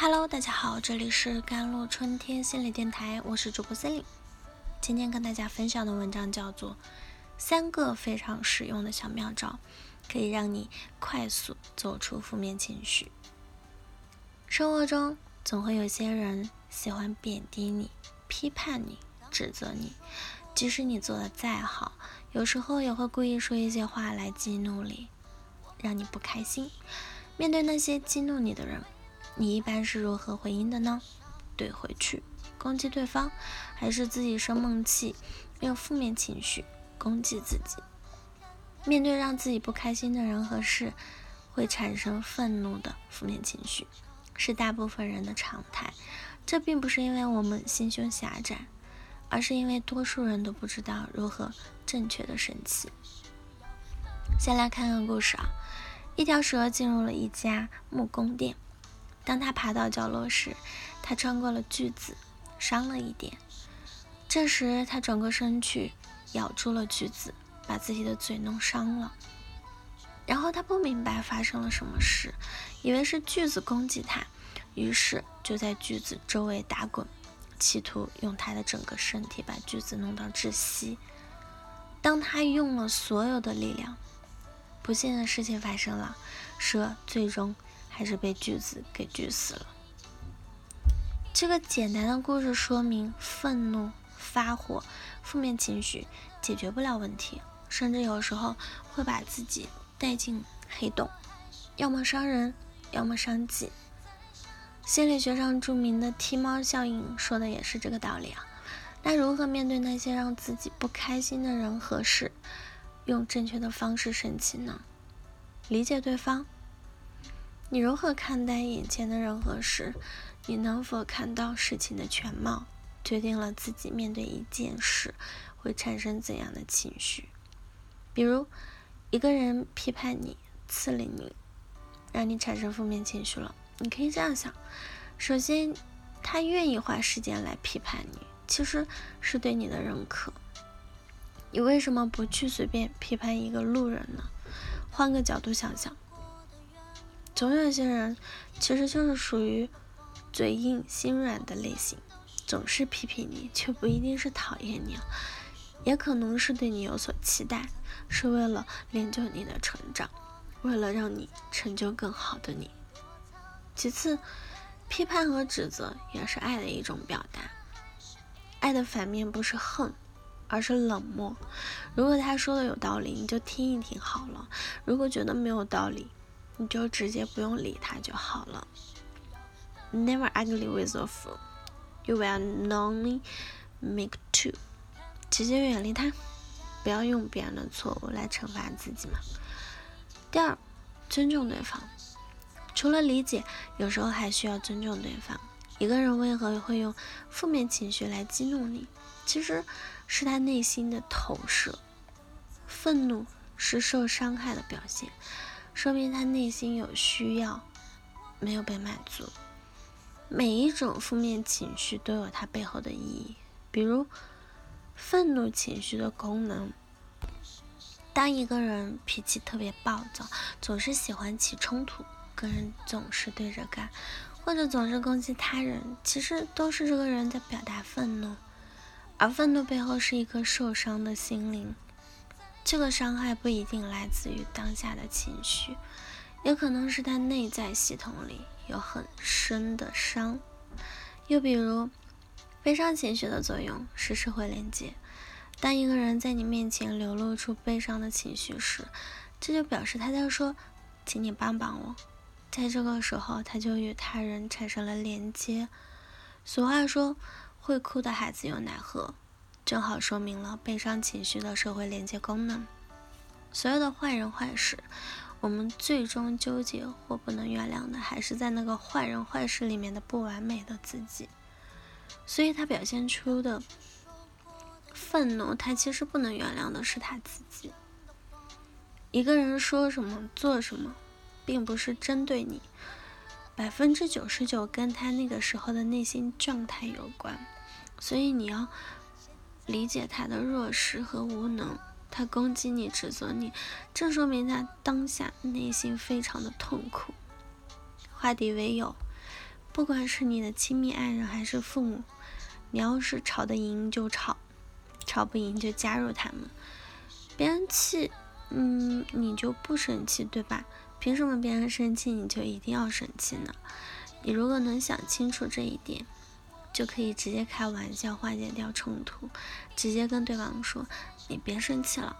Hello，大家好，这里是甘露春天心理电台，我是主播森林。今天跟大家分享的文章叫做《三个非常实用的小妙招，可以让你快速走出负面情绪》。生活中总会有些人喜欢贬低你、批判你、指责你，即使你做的再好，有时候也会故意说一些话来激怒你，让你不开心。面对那些激怒你的人，你一般是如何回应的呢？怼回去，攻击对方，还是自己生闷气，用负面情绪攻击自己？面对让自己不开心的人和事，会产生愤怒的负面情绪，是大部分人的常态。这并不是因为我们心胸狭窄，而是因为多数人都不知道如何正确的生气。先来看个故事啊，一条蛇进入了一家木工店。当他爬到角落时，他穿过了锯子，伤了一点。这时，他转过身去，咬住了锯子，把自己的嘴弄伤了。然后他不明白发生了什么事，以为是锯子攻击他，于是就在锯子周围打滚，企图用他的整个身体把锯子弄到窒息。当他用了所有的力量，不幸的事情发生了，蛇最终。还是被锯子给锯死了。这个简单的故事说明，愤怒、发火、负面情绪解决不了问题，甚至有时候会把自己带进黑洞，要么伤人，要么伤己。心理学上著名的踢猫效应说的也是这个道理啊。那如何面对那些让自己不开心的人和事，用正确的方式生气呢？理解对方。你如何看待眼前的人和事？你能否看到事情的全貌，决定了自己面对一件事会产生怎样的情绪。比如，一个人批判你、刺激你，让你产生负面情绪了。你可以这样想：首先，他愿意花时间来批判你，其实是对你的认可。你为什么不去随便批判一个路人呢？换个角度想想。总有些人其实就是属于嘴硬心软的类型，总是批评你，却不一定是讨厌你，也可能是对你有所期待，是为了练就你的成长，为了让你成就更好的你。其次，批判和指责也是爱的一种表达，爱的反面不是恨，而是冷漠。如果他说的有道理，你就听一听好了；如果觉得没有道理，你就直接不用理他就好了。Never argue with a fool, you will only make two。直接远离他，不要用别人的错误来惩罚自己嘛。第二，尊重对方。除了理解，有时候还需要尊重对方。一个人为何会用负面情绪来激怒你？其实是他内心的投射。愤怒是受伤害的表现。说明他内心有需要没有被满足。每一种负面情绪都有它背后的意义。比如，愤怒情绪的功能。当一个人脾气特别暴躁，总是喜欢起冲突，跟人总是对着干，或者总是攻击他人，其实都是这个人在表达愤怒。而愤怒背后是一颗受伤的心灵。这个伤害不一定来自于当下的情绪，也可能是他内在系统里有很深的伤。又比如，悲伤情绪的作用是社会连接。当一个人在你面前流露出悲伤的情绪时，这就表示他在说：“请你帮帮我。”在这个时候，他就与他人产生了连接。俗话说：“会哭的孩子有奶喝。”正好说明了悲伤情绪的社会连接功能。所有的坏人坏事，我们最终纠结或不能原谅的，还是在那个坏人坏事里面的不完美的自己。所以他表现出的愤怒，他其实不能原谅的是他自己。一个人说什么做什么，并不是针对你，百分之九十九跟他那个时候的内心状态有关。所以你要。理解他的弱势和无能，他攻击你、指责你，这说明他当下内心非常的痛苦。化敌为友，不管是你的亲密爱人还是父母，你要是吵得赢就吵，吵不赢就加入他们。别人气，嗯，你就不生气，对吧？凭什么别人生气你就一定要生气呢？你如果能想清楚这一点，就可以直接开玩笑化解掉冲突，直接跟对方说：“你别生气了，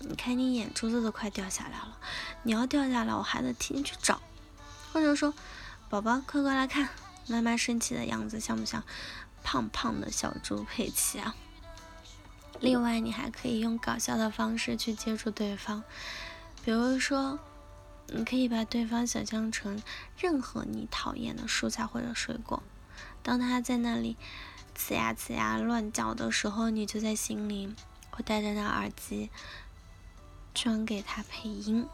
你看你眼珠子都快掉下来了，你要掉下来我还得替你去找。”或者说：“宝宝，快过来看，妈妈生气的样子像不像胖胖的小猪佩奇啊？”另外，你还可以用搞笑的方式去接触对方，比如说。你可以把对方想象成任何你讨厌的蔬菜或者水果，当他在那里呲牙呲牙乱叫的时候，你就在心里会戴着那耳机，装给他配音。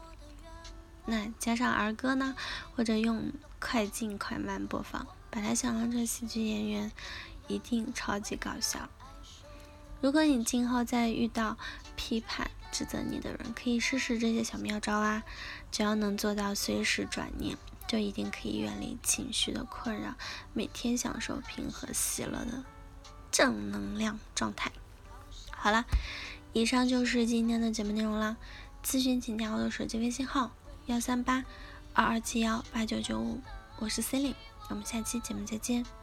那加上儿歌呢，或者用快进快慢播放，把它想象成喜剧演员，一定超级搞笑。如果你今后再遇到批判，指责你的人可以试试这些小妙招啊，只要能做到随时转念，就一定可以远离情绪的困扰，每天享受平和喜乐的正能量状态。好了，以上就是今天的节目内容啦。咨询请加我的手机微信号：幺三八二二七幺八九九五，我是 c e l i n e 我们下期节目再见。